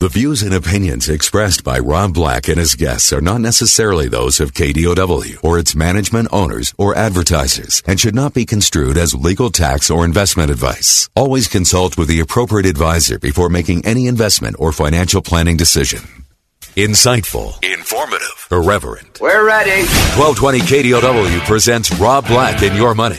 The views and opinions expressed by Rob Black and his guests are not necessarily those of KDOW or its management owners or advertisers and should not be construed as legal tax or investment advice. Always consult with the appropriate advisor before making any investment or financial planning decision. Insightful, informative, irreverent. We're ready. 1220 KDOW presents Rob Black and Your Money.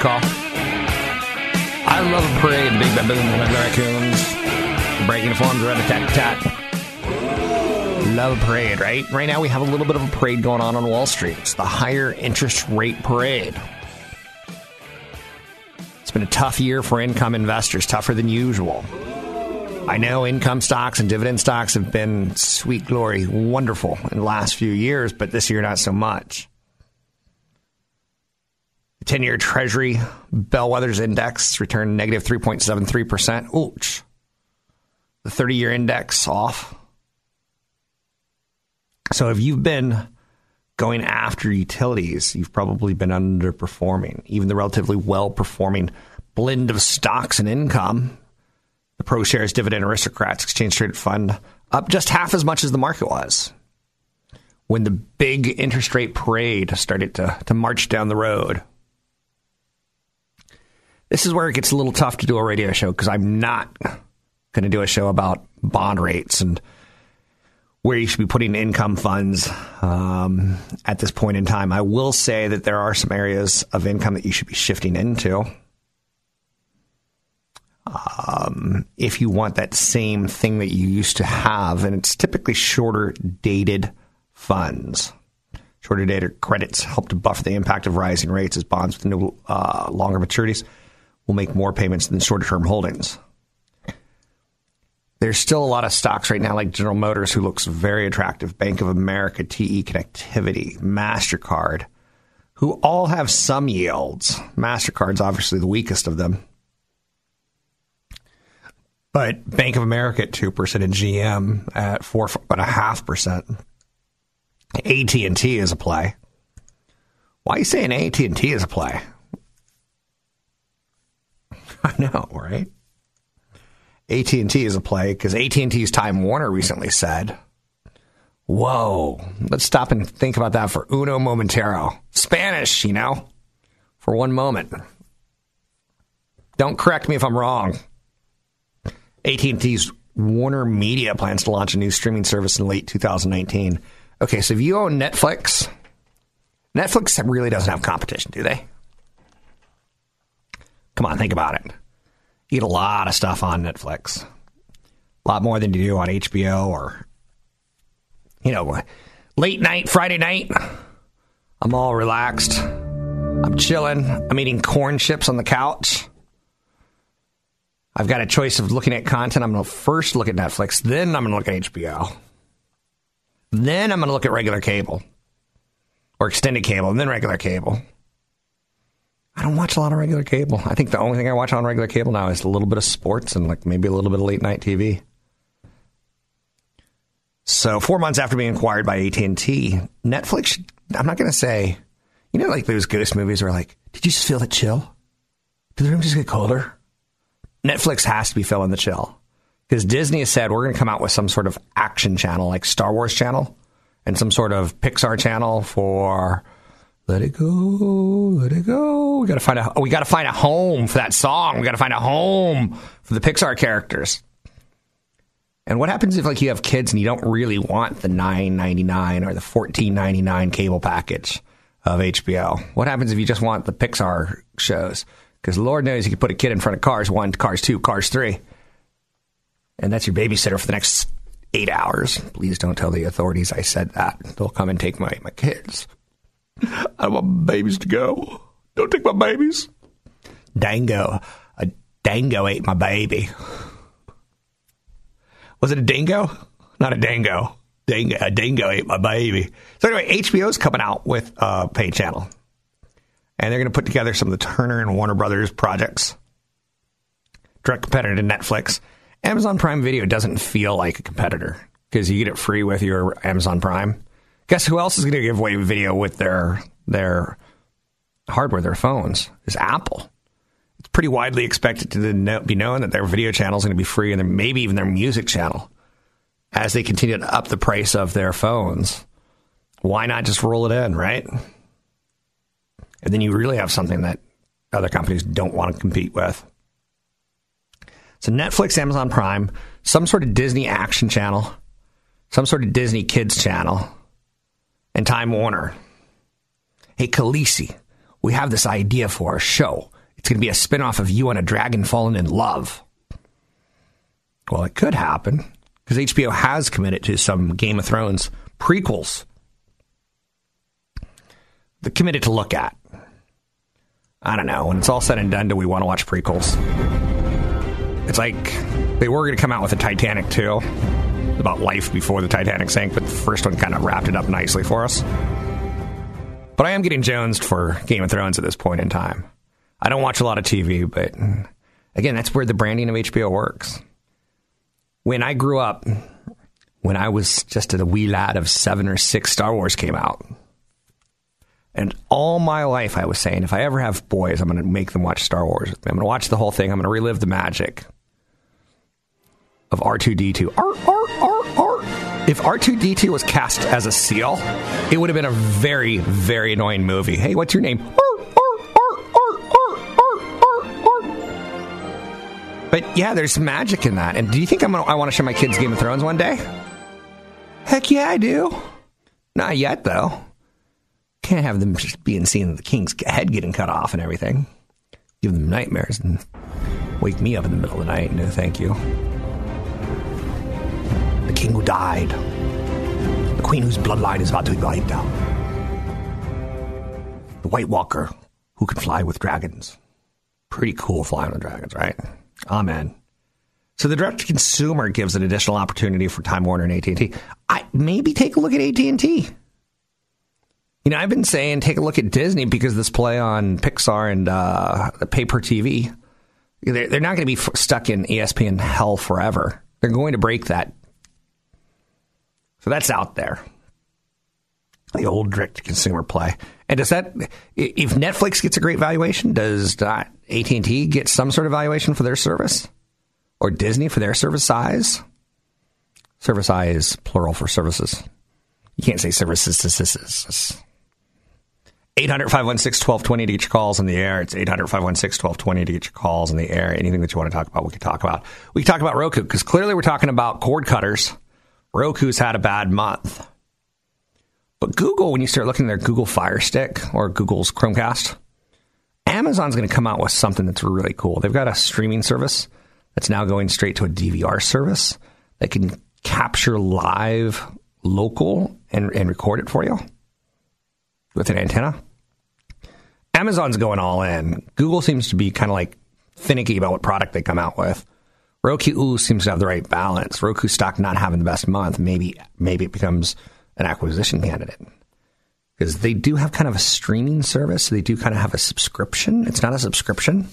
Call. I love a parade, big baboon, red raccoons, breaking the forms, red tat tat. Love a parade, right? Right now we have a little bit of a parade going on on Wall Street. It's the higher interest rate parade. It's been a tough year for income investors, tougher than usual. I know income stocks and dividend stocks have been sweet glory, wonderful in the last few years, but this year not so much. The 10 year Treasury Bellwether's Index returned negative 3.73%. Ouch. The 30 year index off. So if you've been going after utilities, you've probably been underperforming. Even the relatively well performing blend of stocks and income the ProShares Dividend Aristocrats Exchange Traded Fund up just half as much as the market was when the big interest rate parade started to, to march down the road. This is where it gets a little tough to do a radio show because I'm not going to do a show about bond rates and where you should be putting income funds um, at this point in time. I will say that there are some areas of income that you should be shifting into um, if you want that same thing that you used to have, and it's typically shorter dated funds. Shorter dated credits help to buffer the impact of rising rates as bonds with new, uh, longer maturities will make more payments than shorter term holdings. There's still a lot of stocks right now, like General Motors, who looks very attractive, Bank of America, TE Connectivity, MasterCard, who all have some yields. MasterCard's obviously the weakest of them. But Bank of America at two percent and GM at four and a half percent. AT and T is a play. Why are you saying AT and T is a play? I know, right? AT and T is a play because AT and T's Time Warner recently said, "Whoa, let's stop and think about that for uno momentero." Spanish, you know, for one moment. Don't correct me if I'm wrong. AT&T's Warner Media plans to launch a new streaming service in late 2019. Okay, so if you own Netflix, Netflix really doesn't have competition, do they? Come on, think about it. You get a lot of stuff on Netflix. A lot more than you do on HBO or, you know, late night, Friday night. I'm all relaxed. I'm chilling. I'm eating corn chips on the couch. I've got a choice of looking at content. I'm going to first look at Netflix, then I'm going to look at HBO. Then I'm going to look at regular cable or extended cable, and then regular cable. I don't watch a lot of regular cable. I think the only thing I watch on regular cable now is a little bit of sports and like maybe a little bit of late night TV. So four months after being acquired by AT and T, Netflix. I'm not going to say, you know, like those ghost movies where like, did you just feel the chill? Did the room just get colder? Netflix has to be filling the chill because Disney has said we're going to come out with some sort of action channel like Star Wars channel, and some sort of Pixar channel for let it go, let it go. We got to find a oh, we got to find a home for that song. We got to find a home for the Pixar characters. And what happens if like you have kids and you don't really want the 9.99 or the 14.99 cable package of HBO? What happens if you just want the Pixar shows? Because Lord knows you can put a kid in front of Cars 1, Cars 2, Cars 3. And that's your babysitter for the next 8 hours. Please don't tell the authorities I said that. They'll come and take my my kids. I want babies to go. Don't take my babies. Dango. A dango ate my baby. Was it a dingo? Not a dango. Dingo, a dingo ate my baby. So anyway, HBO's coming out with a pay channel, and they're going to put together some of the Turner and Warner Brothers projects. Direct competitor to Netflix. Amazon Prime Video doesn't feel like a competitor because you get it free with your Amazon Prime. Guess who else is going to give away video with their their hardware, their phones? Is Apple. It's pretty widely expected to be known that their video channel is going to be free, and maybe even their music channel as they continue to up the price of their phones. Why not just roll it in, right? And then you really have something that other companies don't want to compete with. So Netflix, Amazon Prime, some sort of Disney action channel, some sort of Disney kids channel, and Time Warner. Hey, Khaleesi, we have this idea for a show. It's going to be a spinoff of You and a Dragon Fallen in Love. Well, it could happen because HBO has committed to some Game of Thrones prequels. They're committed to look at. I don't know. When it's all said and done, do we want to watch prequels? It's like they were going to come out with a Titanic too, about life before the Titanic sank, but the first one kind of wrapped it up nicely for us. But I am getting jonesed for Game of Thrones at this point in time. I don't watch a lot of TV, but again, that's where the branding of HBO works. When I grew up, when I was just a wee lad of seven or six, Star Wars came out. And all my life, I was saying, if I ever have boys, I'm going to make them watch Star Wars. I'm going to watch the whole thing. I'm going to relive the magic of R2D2. R, R, R, R. If R2D2 was cast as a seal, it would have been a very, very annoying movie. Hey, what's your name? But yeah, there's magic in that. And do you think I'm gonna, I want to show my kids Game of Thrones one day? Heck yeah, I do. Not yet, though. Can't have them just being seen the king's head getting cut off and everything. Give them nightmares and wake me up in the middle of the night. No, thank you king who died, the queen whose bloodline is about to be wiped out, the White Walker who can fly with dragons. Pretty cool flying with dragons, right? Amen. So the direct consumer gives an additional opportunity for Time Warner and AT&T. I maybe take a look at AT&T. You know, I've been saying take a look at Disney because this play on Pixar and uh, pay per TV. They're, not going to be stuck in ESPN hell forever. They're going to break that so that's out there. The old direct consumer play. And does that, if Netflix gets a great valuation, does AT&T get some sort of valuation for their service? Or Disney for their service size? Service size is plural for services. You can't say services. 800 516 1220 to get your calls in the air. It's 800 516 1220 to get your calls in the air. Anything that you want to talk about, we can talk about. We can talk about Roku because clearly we're talking about cord cutters Roku's had a bad month. But Google, when you start looking at their Google Fire Stick or Google's Chromecast, Amazon's going to come out with something that's really cool. They've got a streaming service that's now going straight to a DVR service that can capture live local and, and record it for you with an antenna. Amazon's going all in. Google seems to be kind of like finicky about what product they come out with. Roku seems to have the right balance. Roku stock not having the best month, maybe maybe it becomes an acquisition candidate because they do have kind of a streaming service. They do kind of have a subscription. It's not a subscription,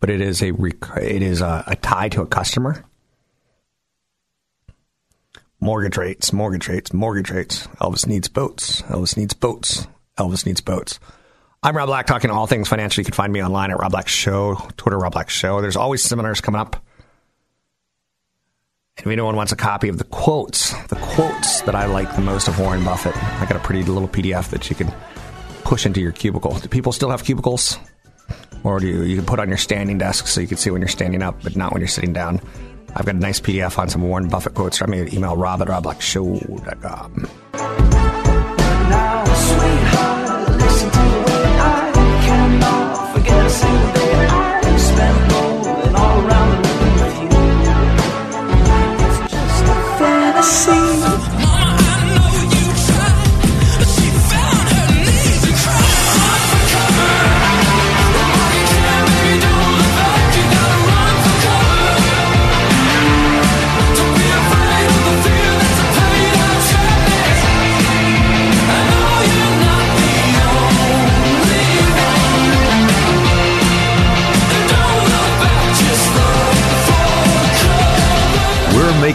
but it is a it is a, a tie to a customer. Mortgage rates, mortgage rates, mortgage rates. Elvis needs boats. Elvis needs boats. Elvis needs boats. I'm Rob Black, talking all things financial. You can find me online at Rob Black Show, Twitter Rob Black Show. There's always seminars coming up If anyone wants a copy of the quotes, the quotes that I like the most of Warren Buffett, I got a pretty little PDF that you can push into your cubicle. Do people still have cubicles? Or do you, you can put on your standing desk so you can see when you're standing up, but not when you're sitting down? I've got a nice PDF on some Warren Buffett quotes. Drop me an email, rob at robblackshow.com.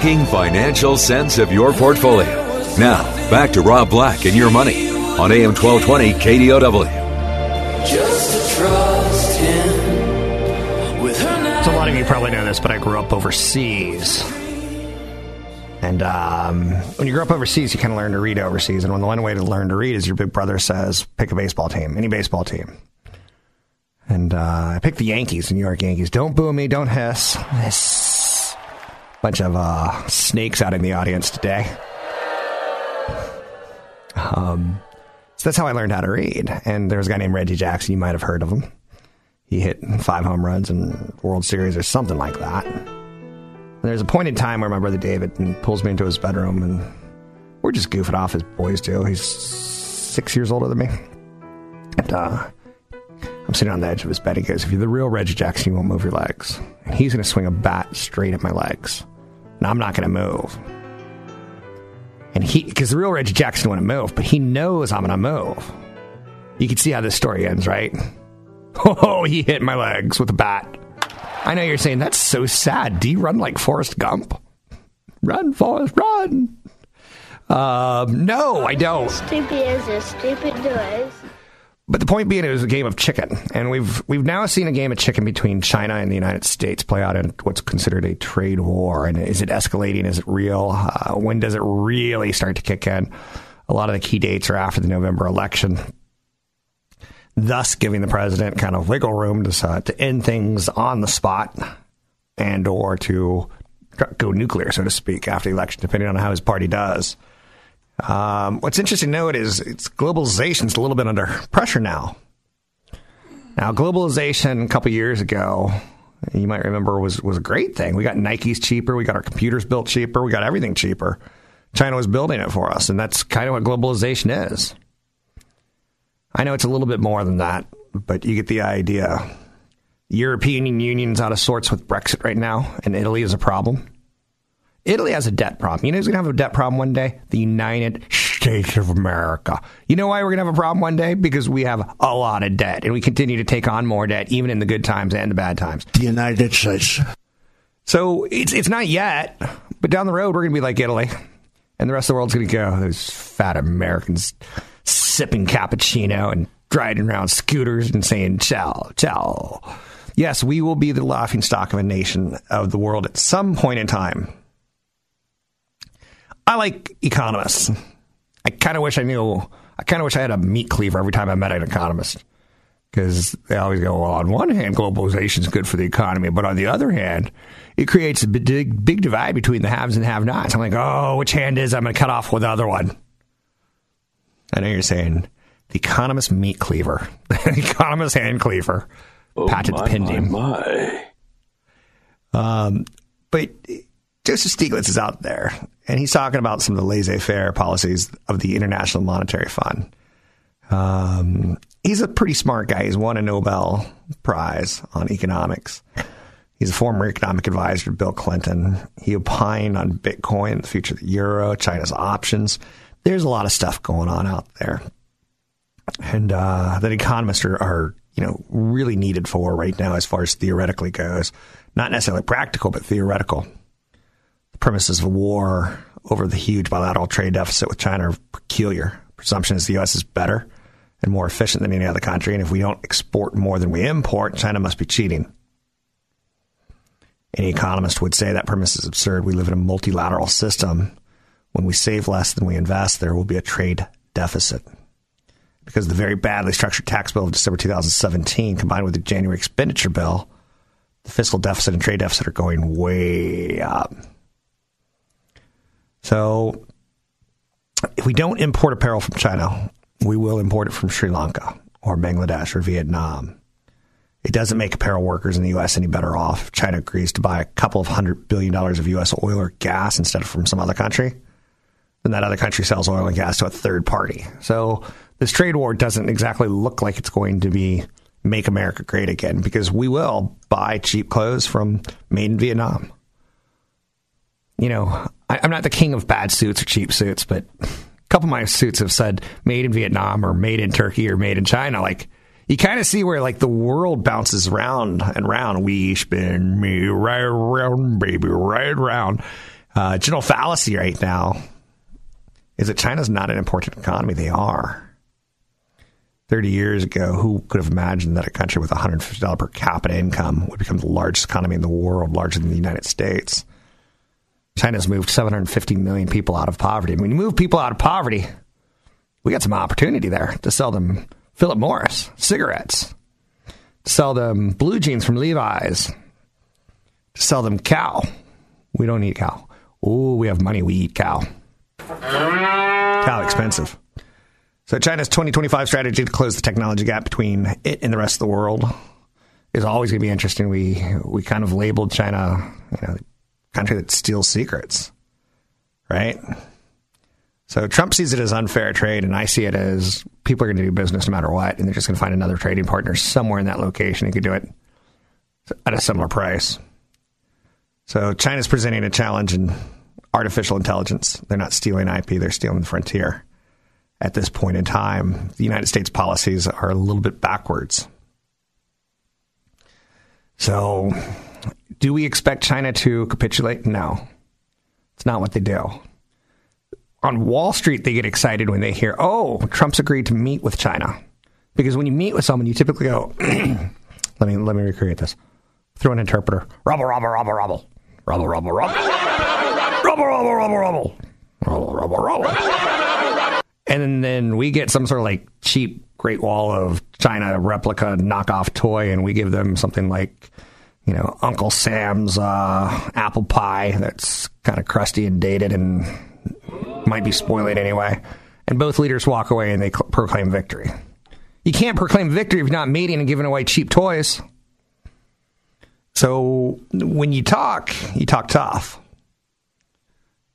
making financial sense of your portfolio. Now, back to Rob Black and your money on AM 1220 KDOW. Just to trust him with her now. So a lot of you probably know this, but I grew up overseas. And um, when you grow up overseas, you kind of learn to read overseas. And one way to learn to read is your big brother says, pick a baseball team, any baseball team. And uh, I picked the Yankees, the New York Yankees. Don't boo me, don't hiss. Hiss. Bunch of uh, snakes out in the audience today. Um, so that's how I learned how to read. And there was a guy named Reggie Jackson. You might have heard of him. He hit five home runs in World Series or something like that. And there's a point in time where my brother David pulls me into his bedroom and we're just goofing off as boys do. He's six years older than me. And uh, I'm sitting on the edge of his bed. He goes, If you're the real Reggie Jackson, you won't move your legs. And he's going to swing a bat straight at my legs. And I'm not going to move. And he, because the real Reggie Jackson wouldn't move, but he knows I'm going to move. You can see how this story ends, right? Oh, he hit my legs with a bat. I know you're saying that's so sad. Do you run like Forrest Gump? Run, Forrest, run. Um, no, I don't. Stupid is a stupid does. But the point being, it was a game of chicken, and we've we've now seen a game of chicken between China and the United States play out in what's considered a trade war. And is it escalating? Is it real? Uh, when does it really start to kick in? A lot of the key dates are after the November election, thus giving the president kind of wiggle room to uh, to end things on the spot and or to go nuclear, so to speak, after the election, depending on how his party does. Um, what's interesting to note is it's globalization's a little bit under pressure now. Now, globalization a couple years ago, you might remember, was was a great thing. We got Nikes cheaper, we got our computers built cheaper, we got everything cheaper. China was building it for us, and that's kind of what globalization is. I know it's a little bit more than that, but you get the idea. European Union's out of sorts with Brexit right now, and Italy is a problem. Italy has a debt problem. You know who's going to have a debt problem one day? The United States of America. You know why we're going to have a problem one day? Because we have a lot of debt, and we continue to take on more debt, even in the good times and the bad times. The United States. So it's it's not yet, but down the road we're going to be like Italy, and the rest of the world's going to go. Those fat Americans sipping cappuccino and driving around scooters and saying "ciao, ciao." Yes, we will be the laughing stock of a nation of the world at some point in time. I like economists. I kind of wish I knew. I kind of wish I had a meat cleaver every time I met an economist because they always go, well, on one hand, globalization is good for the economy, but on the other hand, it creates a big, big divide between the haves and have-nots. I'm like, oh, which hand is I'm going to cut off with the other one? I know you're saying the economist meat cleaver, the economist hand cleaver, Oh, patent my, pending. my, Um, but Joseph Stiglitz is out there, and he's talking about some of the laissez-faire policies of the International Monetary Fund. Um, he's a pretty smart guy. He's won a Nobel Prize on economics. He's a former economic advisor to Bill Clinton. He opined on Bitcoin, the future of the euro, China's options. There's a lot of stuff going on out there, and uh, that economists are, are you know really needed for right now as far as theoretically goes. Not necessarily practical, but theoretical. Premises of war over the huge bilateral trade deficit with China are peculiar. Presumption is the U.S. is better and more efficient than any other country, and if we don't export more than we import, China must be cheating. Any economist would say that premise is absurd. We live in a multilateral system. When we save less than we invest, there will be a trade deficit. Because the very badly structured tax bill of December 2017 combined with the January expenditure bill, the fiscal deficit and trade deficit are going way up. So, if we don't import apparel from China, we will import it from Sri Lanka or Bangladesh or Vietnam. It doesn't make apparel workers in the U.S. any better off if China agrees to buy a couple of hundred billion dollars of U.S. oil or gas instead of from some other country. Then that other country sells oil and gas to a third party. So this trade war doesn't exactly look like it's going to be make America great again because we will buy cheap clothes from made in Vietnam. You know, I, I'm not the king of bad suits or cheap suits, but a couple of my suits have said made in Vietnam or made in Turkey or made in China. Like, you kind of see where like the world bounces round and round. We spin me right around, baby, right around. Uh, general fallacy right now is that China's not an important economy. They are. 30 years ago, who could have imagined that a country with $150 per capita income would become the largest economy in the world, larger than the United States? China's moved 750 million people out of poverty. When you move people out of poverty, we got some opportunity there to sell them Philip Morris cigarettes, to sell them blue jeans from Levi's, to sell them cow. We don't eat cow. Oh, we have money. We eat cow. Cow expensive. So China's 2025 strategy to close the technology gap between it and the rest of the world is always going to be interesting. We we kind of labeled China, you know, country that steals secrets, right? So Trump sees it as unfair trade, and I see it as people are going to do business no matter what, and they're just going to find another trading partner somewhere in that location who could do it at a similar price. So China's presenting a challenge in artificial intelligence. They're not stealing IP; they're stealing the frontier. At this point in time, the United States policies are a little bit backwards. So, do we expect China to capitulate? No. It's not what they do. On Wall Street, they get excited when they hear, oh, Trump's agreed to meet with China. Because when you meet with someone, you typically go, let me let me recreate this. Through an interpreter. Rubble, rubble, rubble, rubble. Rubble, rubble, rubble. Rubble, rubble, rubble, rubble. Rubble, rubble, rubble. And then we get some sort of like cheap Great Wall of China replica knockoff toy, and we give them something like, you know, Uncle Sam's uh, apple pie that's kind of crusty and dated and might be spoiling anyway. And both leaders walk away and they cl- proclaim victory. You can't proclaim victory if you're not meeting and giving away cheap toys. So when you talk, you talk tough.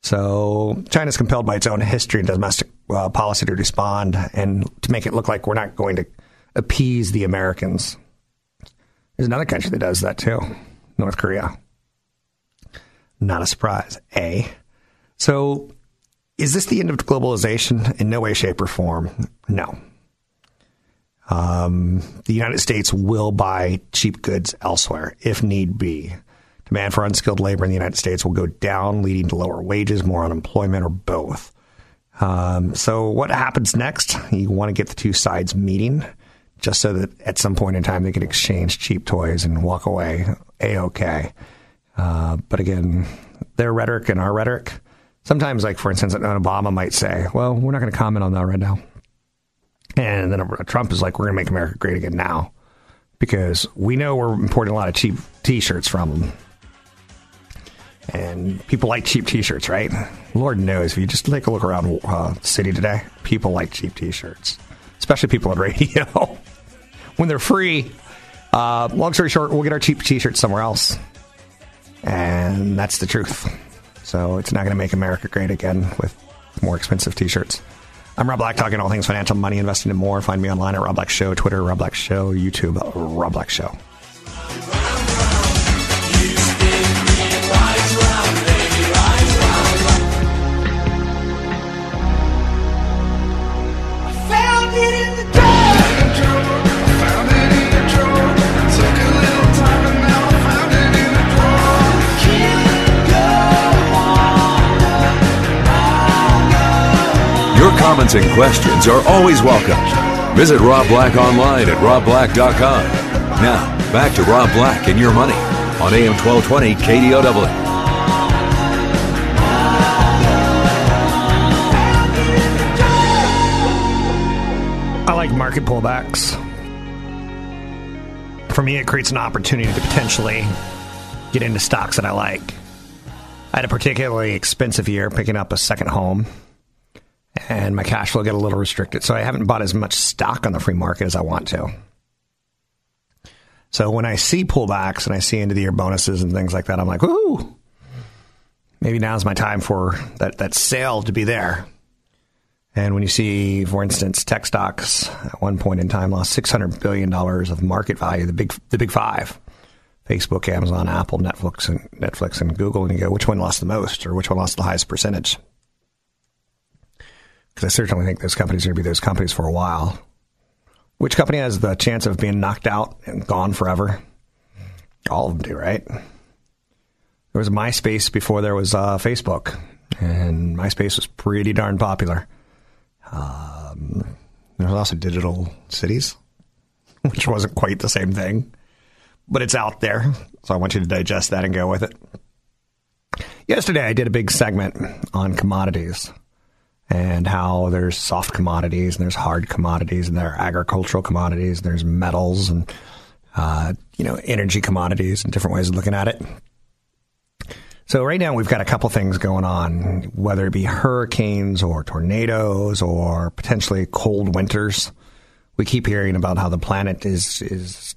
So China's compelled by its own history and domestic uh, policy to respond and to make it look like we're not going to appease the Americans. There's another country that does that too North Korea. Not a surprise, eh? So is this the end of globalization? In no way, shape, or form. No. Um, the United States will buy cheap goods elsewhere if need be. Demand for unskilled labor in the United States will go down, leading to lower wages, more unemployment, or both. Um, so, what happens next? You want to get the two sides meeting just so that at some point in time they can exchange cheap toys and walk away a okay. Uh, but again, their rhetoric and our rhetoric. Sometimes, like for instance, Obama might say, "Well, we're not going to comment on that right now," and then Trump is like, "We're going to make America great again now," because we know we're importing a lot of cheap T-shirts from them. And people like cheap T-shirts, right? Lord knows, if you just take a look around uh, the city today, people like cheap T-shirts, especially people on radio. when they're free, uh, long story short, we'll get our cheap T-shirts somewhere else, and that's the truth. So it's not going to make America great again with more expensive T-shirts. I'm Rob Black, talking all things financial, money, investing, and more. Find me online at Rob Black Show, Twitter, Rob Black Show, YouTube, Rob Black Show. Comments and questions are always welcome. Visit Rob Black online at robblack.com. Now, back to Rob Black and your money on AM 1220 KDOW. I like market pullbacks. For me, it creates an opportunity to potentially get into stocks that I like. I had a particularly expensive year picking up a second home, and my cash flow get a little restricted, so I haven't bought as much stock on the free market as I want to. So when I see pullbacks and I see end of the year bonuses and things like that, I'm like, woohoo! Maybe now's my time for that, that sale to be there. And when you see, for instance, tech stocks at one point in time lost six hundred billion dollars of market value, the big the big five, Facebook, Amazon, Apple, Netflix, and Netflix and Google, and you go, which one lost the most, or which one lost the highest percentage? Because I certainly think those companies are going to be those companies for a while. Which company has the chance of being knocked out and gone forever? All of them do, right? There was MySpace before there was uh, Facebook, and MySpace was pretty darn popular. Um, there was also Digital Cities, which wasn't quite the same thing, but it's out there. So I want you to digest that and go with it. Yesterday, I did a big segment on commodities and how there's soft commodities and there's hard commodities and there are agricultural commodities and there's metals and uh, you know energy commodities and different ways of looking at it. So right now we've got a couple things going on, whether it be hurricanes or tornadoes or potentially cold winters. We keep hearing about how the planet is is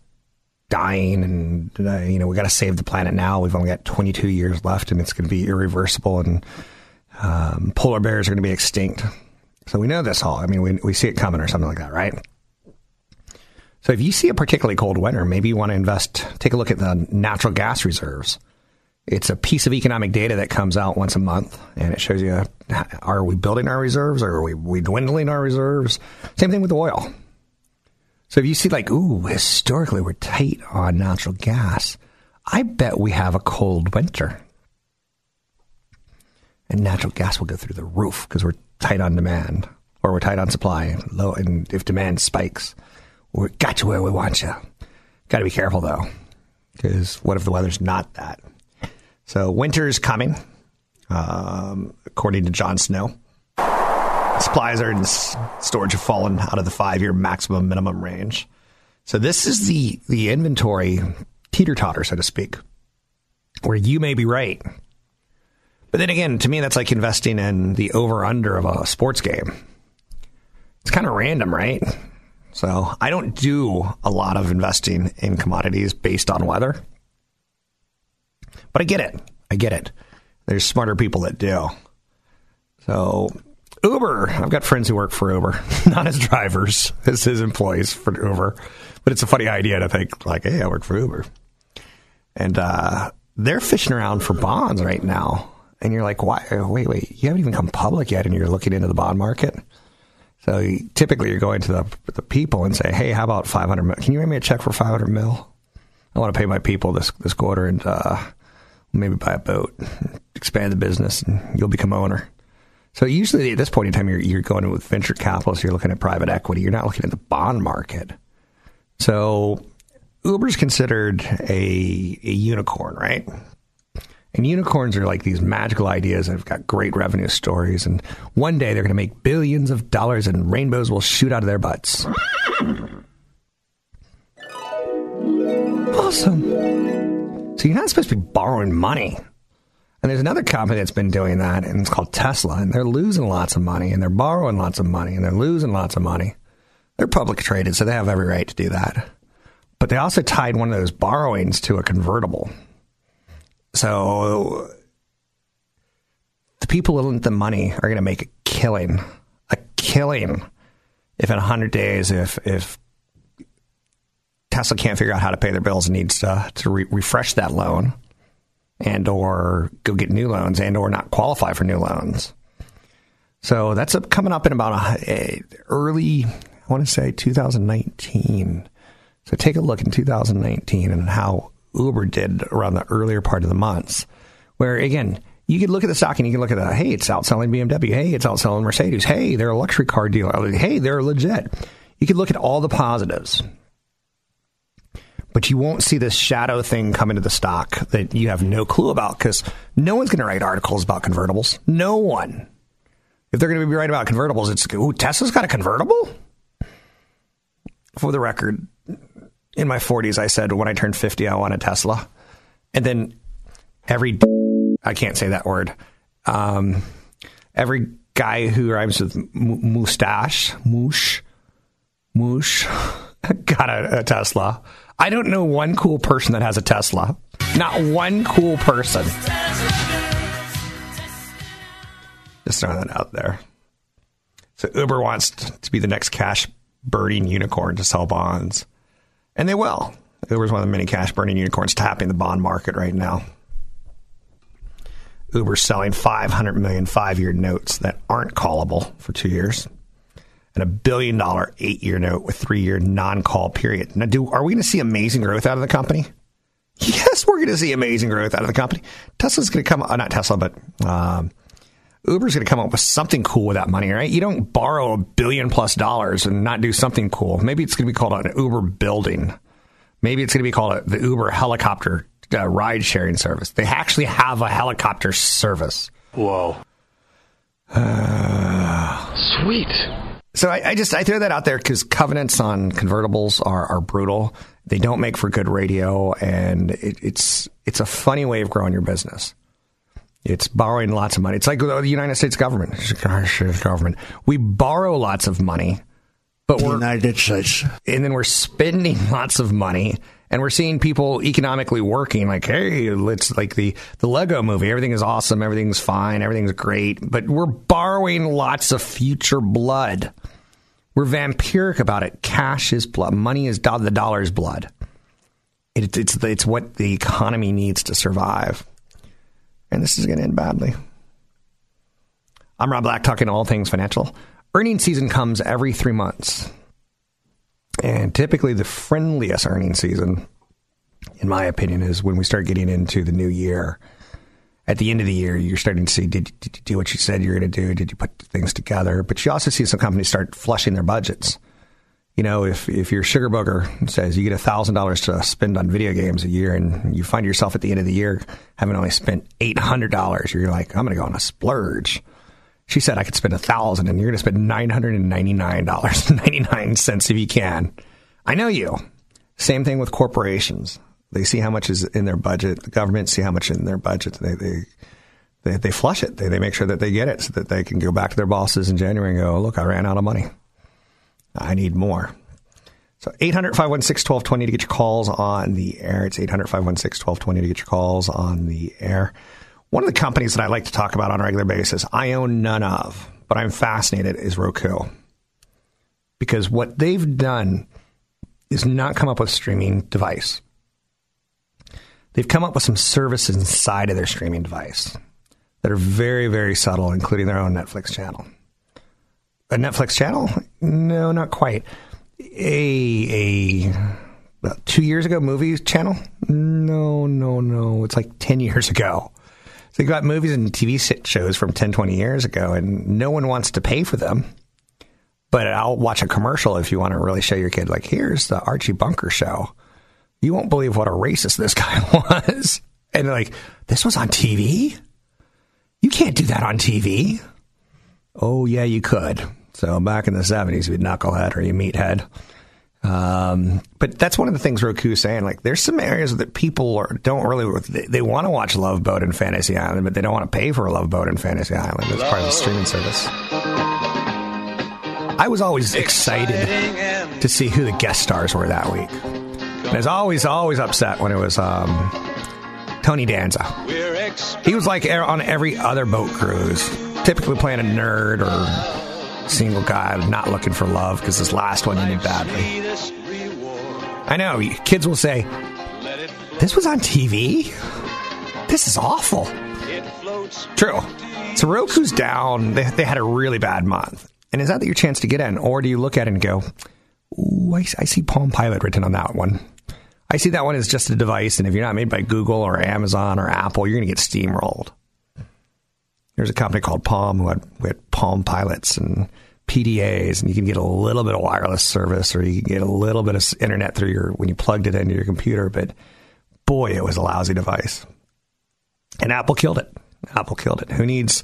dying, and uh, you know we got to save the planet now. We've only got 22 years left, and it's going to be irreversible, and um, polar bears are going to be extinct. So we know this all. I mean, we we see it coming or something like that, right? So if you see a particularly cold winter, maybe you want to invest. Take a look at the natural gas reserves. It's a piece of economic data that comes out once a month, and it shows you are we building our reserves or are we, we dwindling our reserves? Same thing with oil. So if you see like, ooh, historically we're tight on natural gas, I bet we have a cold winter. And natural gas will go through the roof because we're tight on demand or we're tight on supply. Low, and if demand spikes, we got you where we want you. Got to be careful though, because what if the weather's not that? So winter's coming, um, according to Jon Snow. Supplies are in storage have fallen out of the five-year maximum minimum range. So this is the the inventory teeter totter, so to speak, where you may be right, but then again, to me, that's like investing in the over under of a sports game. It's kind of random, right? So I don't do a lot of investing in commodities based on weather. But I get it. I get it. There's smarter people that do. So, Uber. I've got friends who work for Uber, not as drivers, as his employees for Uber. But it's a funny idea to think, like, hey, I work for Uber. And uh, they're fishing around for bonds right now. And you're like, why? Wait, wait, you haven't even come public yet, and you're looking into the bond market. So typically, you're going to the the people and say, "Hey, how about 500? Mil? Can you write me a check for 500 mil? I want to pay my people this this quarter and uh, maybe buy a boat, expand the business, and you'll become owner." So usually at this point in time, you're you're going with venture capitalists. You're looking at private equity. You're not looking at the bond market. So Uber's considered a a unicorn, right? And unicorns are like these magical ideas that have got great revenue stories. And one day they're going to make billions of dollars and rainbows will shoot out of their butts. Awesome. So you're not supposed to be borrowing money. And there's another company that's been doing that, and it's called Tesla. And they're losing lots of money, and they're borrowing lots of money, and they're losing lots of money. They're public traded, so they have every right to do that. But they also tied one of those borrowings to a convertible. So the people who the money are going to make a killing, a killing. If in 100 days, if if Tesla can't figure out how to pay their bills and needs to to re- refresh that loan, and or go get new loans, and or not qualify for new loans. So that's up, coming up in about a, a early, I want to say 2019. So take a look in 2019 and how Uber did around the earlier part of the months, where again, you could look at the stock and you can look at the, hey, it's outselling BMW. Hey, it's outselling Mercedes. Hey, they're a luxury car dealer. Hey, they're legit. You could look at all the positives. But you won't see this shadow thing come into the stock that you have no clue about because no one's going to write articles about convertibles. No one. If they're going to be writing about convertibles, it's, ooh, Tesla's got a convertible? For the record, in my 40s, I said when I turned 50, I want a Tesla. And then every, I can't say that word. Um, every guy who rhymes with m- mustache, moosh, moosh, got a, a Tesla. I don't know one cool person that has a Tesla. Not one cool person. Just throwing that out there. So Uber wants to be the next cash burning unicorn to sell bonds. And they will. Uber's one of the many cash burning unicorns tapping the bond market right now. Uber's selling 500 million five year notes that aren't callable for two years and a billion dollar eight year note with three year non call period. Now, do are we going to see amazing growth out of the company? Yes, we're going to see amazing growth out of the company. Tesla's going to come, uh, not Tesla, but um, Uber's going to come up with something cool with that money, right? You don't borrow a billion plus dollars and not do something cool. Maybe it's going to be called an Uber building. Maybe it's going to be called a, the Uber helicopter uh, ride sharing service. They actually have a helicopter service. Whoa. Sweet. So I, I just I throw that out there because covenants on convertibles are, are brutal. They don't make for good radio, and it, it's it's a funny way of growing your business. It's borrowing lots of money. It's like the United States government. Ah, government. We borrow lots of money, but we're United States. and then we're spending lots of money and we're seeing people economically working. Like hey let's like the the lego movie. Everything is awesome. Everything's fine. Everything's great. But we're borrowing lots of future blood. We're vampiric about it. Cash is blood. Money is do- the dollar's blood. It, it's it's what the economy needs to survive and this is going to end badly i'm rob black talking all things financial earnings season comes every three months and typically, the friendliest earnings season, in my opinion, is when we start getting into the new year. At the end of the year, you're starting to see did, did you do what you said you're going to do? Did you put things together? But you also see some companies start flushing their budgets. You know, if, if your sugar booger says you get $1,000 to spend on video games a year and you find yourself at the end of the year having only spent $800, you're like, I'm going to go on a splurge. She said I could spend a thousand, and you're going to spend nine hundred and ninety nine dollars and ninety nine cents if you can. I know you. Same thing with corporations. They see how much is in their budget. The government see how much in their budget. They they they, they flush it. They they make sure that they get it so that they can go back to their bosses in January and go, look, I ran out of money. I need more. So 800 516 1220 to get your calls on the air. It's 800 516 1220 to get your calls on the air. One of the companies that I like to talk about on a regular basis, I own none of, but I'm fascinated, is Roku. Because what they've done is not come up with a streaming device. They've come up with some services inside of their streaming device that are very, very subtle, including their own Netflix channel. A Netflix channel? No, not quite. A a about two years ago movie channel? No, no, no. It's like ten years ago. So you got movies and TV shows from 10, 20 years ago, and no one wants to pay for them. But I'll watch a commercial if you want to really show your kid, like, here's the Archie Bunker show. You won't believe what a racist this guy was. And like, this was on TV? You can't do that on TV. Oh, yeah, you could. So back in the 70s, you'd knucklehead or you meathead. Um, but that's one of the things Roku's saying. Like, there's some areas that people are, don't really, they, they want to watch Love Boat and Fantasy Island, but they don't want to pay for a Love Boat and Fantasy Island as part of the streaming service. I was always excited to see who the guest stars were that week. And I was always, always upset when it was um, Tony Danza. He was like on every other boat cruise, typically playing a nerd or single guy not looking for love because this last one ended badly. I know kids will say, "This was on TV. This is awful." True. So Roku's down. They, they had a really bad month, and is that your chance to get in, or do you look at it and go, "Ooh, I, I see Palm Pilot written on that one." I see that one as just a device, and if you're not made by Google or Amazon or Apple, you're going to get steamrolled. There's a company called Palm who had, who had Palm Pilots, and PDAs, and you can get a little bit of wireless service, or you can get a little bit of internet through your when you plugged it into your computer. But boy, it was a lousy device. And Apple killed it. Apple killed it. Who needs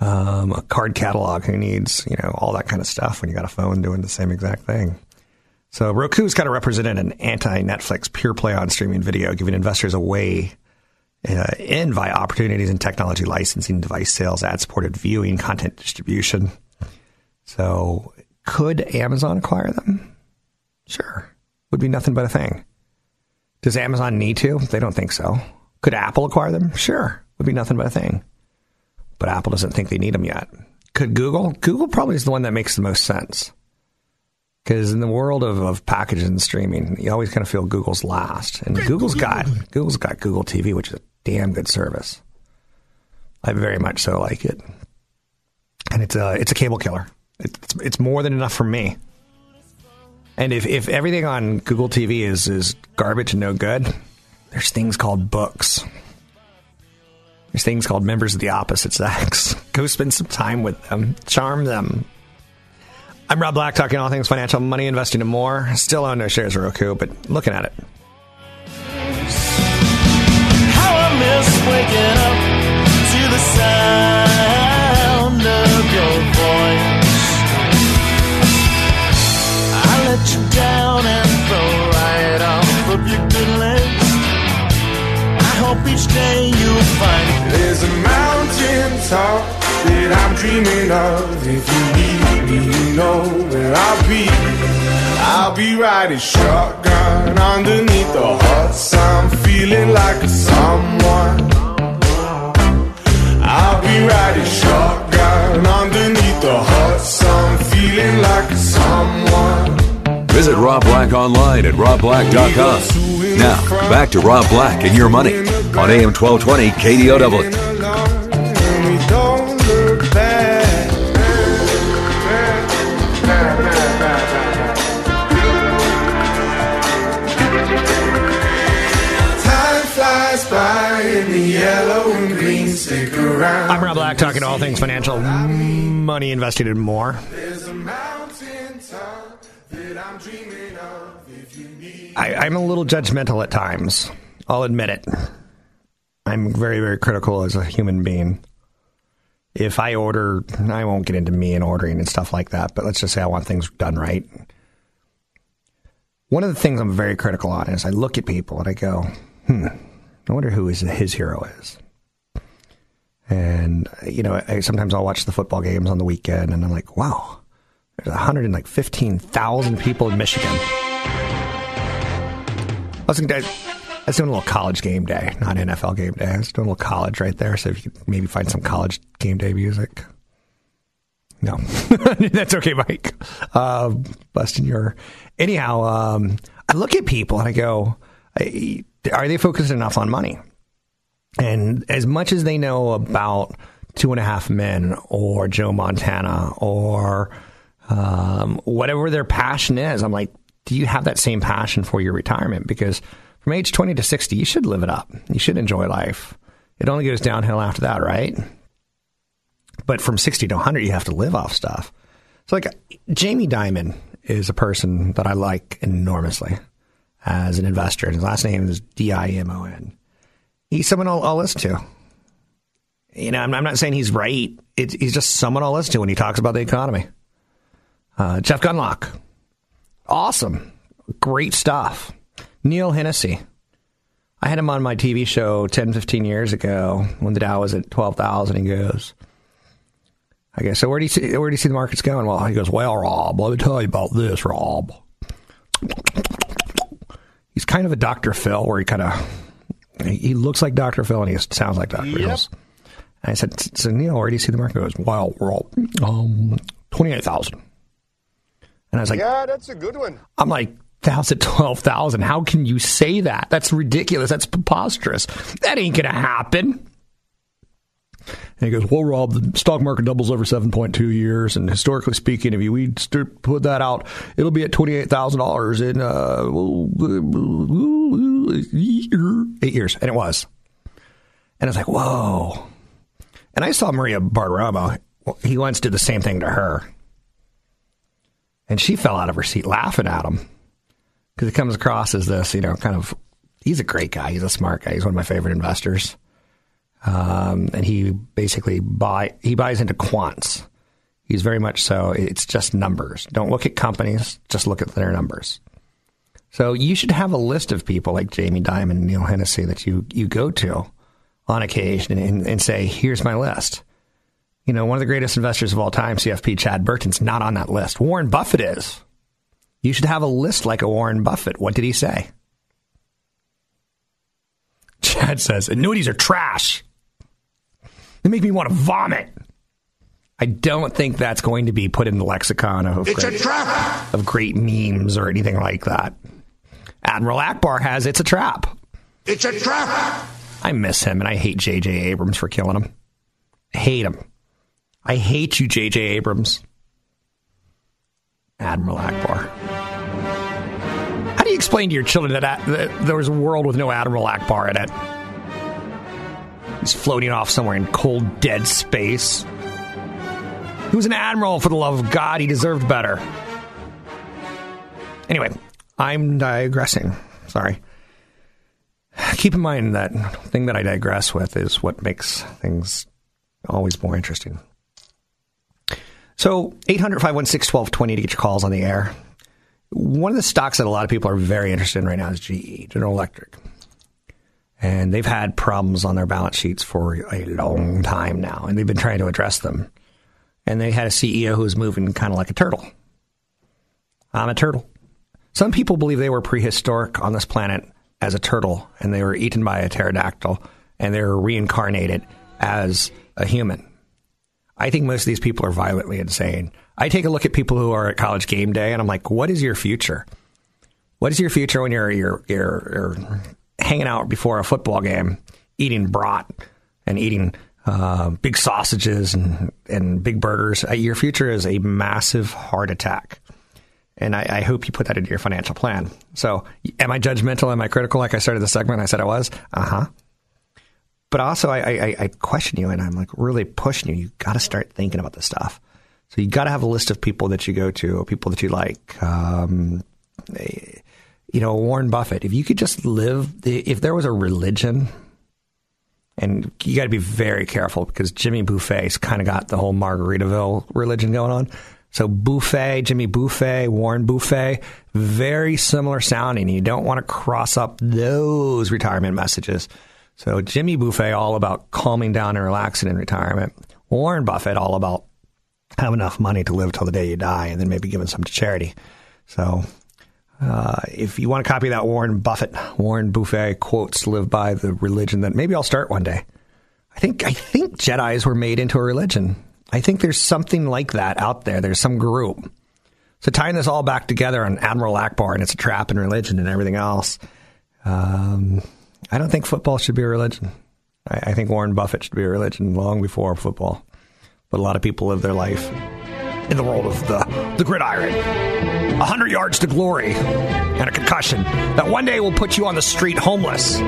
um, a card catalog? Who needs you know all that kind of stuff when you got a phone doing the same exact thing? So Roku's kind of represented an anti-Netflix pure play on streaming video, giving investors a way uh, in via opportunities in technology licensing, device sales, ad-supported viewing, content distribution. So could Amazon acquire them? Sure, would be nothing but a thing. Does Amazon need to? They don't think so. Could Apple acquire them? Sure, would be nothing but a thing. But Apple doesn't think they need them yet. Could Google? Google probably is the one that makes the most sense. Because in the world of, of packages and streaming, you always kind of feel Google's last, and Google's got Google's got Google TV, which is a damn good service. I very much so like it, and it's a it's a cable killer. It's it's more than enough for me. And if if everything on Google TV is is garbage and no good, there's things called books. There's things called members of the opposite sex. Go spend some time with them, charm them, I'm Rob Black, talking all things financial, money, investing, and more. Still own no shares of Roku, but looking at it. There's a mountain top that I'm dreaming of. If you need me, you know where I'll be. I'll be riding shotgun underneath the hot sun, feeling like a someone. I'll be riding shotgun underneath the hot sun, feeling like a someone. Visit Rob Black online at robblack.com. Now, back to Rob Black and your money on AM 1220 KDOW. Around. I'm Rob Black, talking all things financial, money, investing, and more. There's a mountain top that I'm dreaming of. If you need I, I'm a little judgmental at times. I'll admit it. I'm very, very critical as a human being. If I order, I won't get into me and ordering and stuff like that, but let's just say I want things done right. One of the things I'm very critical on is I look at people and I go, hmm, I wonder who his, his hero is. And, you know, I, sometimes I'll watch the football games on the weekend and I'm like, wow, there's 115,000 people in Michigan. I was thinking, I was doing a little college game day, not NFL game day. I was doing a little college right there. So if you could maybe find some college game day music. No, that's okay, Mike. Uh, busting your. Anyhow, um, I look at people and I go, I, are they focused enough on money? And as much as they know about Two and a Half Men or Joe Montana or um, whatever their passion is, I'm like, do you have that same passion for your retirement? Because from age 20 to 60, you should live it up. You should enjoy life. It only goes downhill after that, right? But from 60 to 100, you have to live off stuff. So, like, Jamie Dimon is a person that I like enormously as an investor. And his last name is D I M O N. He's someone I'll, I'll listen to. You know, I'm, I'm not saying he's right. He's just someone I'll listen to when he talks about the economy. Uh, Jeff Gundlach. Awesome. Great stuff. Neil Hennessy. I had him on my TV show 10, 15 years ago when the Dow was at 12,000. He goes, I guess, so where do you see, where do you see the markets going? Well, he goes, well, Rob, let me tell you about this, Rob. He's kind of a Dr. Phil where he kind of, he looks like Dr. Phil and he sounds like Dr. Phil. And I said, so Neil, where do you see the market? He goes, well, Rob, um, 28,000. And I was like, yeah, that's a good one. I'm like, that's at 12,000. How can you say that? That's ridiculous. That's preposterous. That ain't going to happen. And he goes, well, Rob, the stock market doubles over 7.2 years. And historically speaking, if you we put that out, it'll be at $28,000 in uh, eight years. And it was. And I was like, whoa. And I saw Maria Bartiromo. He once did the same thing to her. And she fell out of her seat laughing at him because it comes across as this, you know, kind of. He's a great guy. He's a smart guy. He's one of my favorite investors. Um, and he basically buy he buys into quants. He's very much so. It's just numbers. Don't look at companies. Just look at their numbers. So you should have a list of people like Jamie Dimon and Neil Hennessy that you, you go to on occasion and, and say, here's my list. You know, one of the greatest investors of all time, CFP Chad Burton's not on that list. Warren Buffett is. You should have a list like a Warren Buffett. What did he say? Chad says, annuities are trash. They make me want to vomit. I don't think that's going to be put in the lexicon of, It's a great, trap! of great memes or anything like that. Admiral Ackbar has it's a trap. It's a trap! I miss him and I hate J.J. Abrams for killing him. I hate him. I hate you, J.J. Abrams. Admiral Ackbar. How do you explain to your children that, that there was a world with no Admiral Ackbar in it? He's floating off somewhere in cold, dead space. He was an admiral for the love of God. He deserved better. Anyway, I'm digressing. Sorry. Keep in mind that thing that I digress with is what makes things always more interesting. So, 800 516 1220 to get your calls on the air. One of the stocks that a lot of people are very interested in right now is GE, General Electric. And they've had problems on their balance sheets for a long time now, and they've been trying to address them. And they had a CEO who was moving kind of like a turtle. I'm a turtle. Some people believe they were prehistoric on this planet as a turtle, and they were eaten by a pterodactyl, and they were reincarnated as a human. I think most of these people are violently insane. I take a look at people who are at college game day, and I'm like, what is your future? What is your future when you're you're you're, you're hanging out before a football game, eating brat and eating uh, big sausages and and big burgers? Uh, your future is a massive heart attack, and I, I hope you put that into your financial plan. So, am I judgmental? Am I critical? Like I started the segment, I said I was. Uh huh. But also, I, I, I question you, and I'm like really pushing you. You got to start thinking about this stuff. So you got to have a list of people that you go to, people that you like. Um, eh, you know, Warren Buffett. If you could just live, if there was a religion, and you got to be very careful because Jimmy Buffett's kind of got the whole Margaritaville religion going on. So Buffet, Jimmy Buffett, Warren Buffett, very similar sounding. You don't want to cross up those retirement messages. So Jimmy Buffett, all about calming down and relaxing in retirement. Warren Buffett, all about have enough money to live till the day you die, and then maybe giving some to charity. So, uh, if you want to copy that Warren Buffett, Warren Buffett quotes, live by the religion that maybe I'll start one day. I think I think Jedi's were made into a religion. I think there's something like that out there. There's some group. So tying this all back together on Admiral Ackbar and it's a trap in religion and everything else. Um, I don't think football should be a religion. I, I think Warren Buffett should be a religion long before football. But a lot of people live their life in the world of the, the gridiron. A hundred yards to glory and a concussion that one day will put you on the street homeless.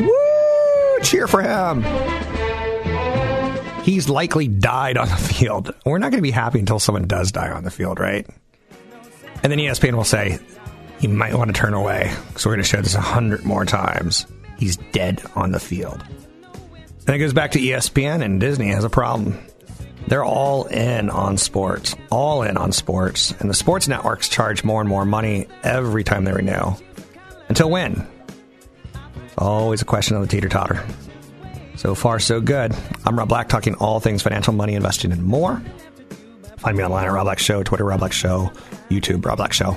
Woo! Cheer for him. He's likely died on the field. We're not going to be happy until someone does die on the field, right? And then ESPN will say, you might want to turn away because we're going to show this a hundred more times. He's dead on the field. And it goes back to ESPN, and Disney has a problem. They're all in on sports, all in on sports, and the sports networks charge more and more money every time they renew. Until when? Always a question of the teeter totter. So far, so good. I'm Rob Black, talking all things financial, money, investing, and more. Find me online at Rob Black Show, Twitter Rob Black Show, YouTube Rob Black Show.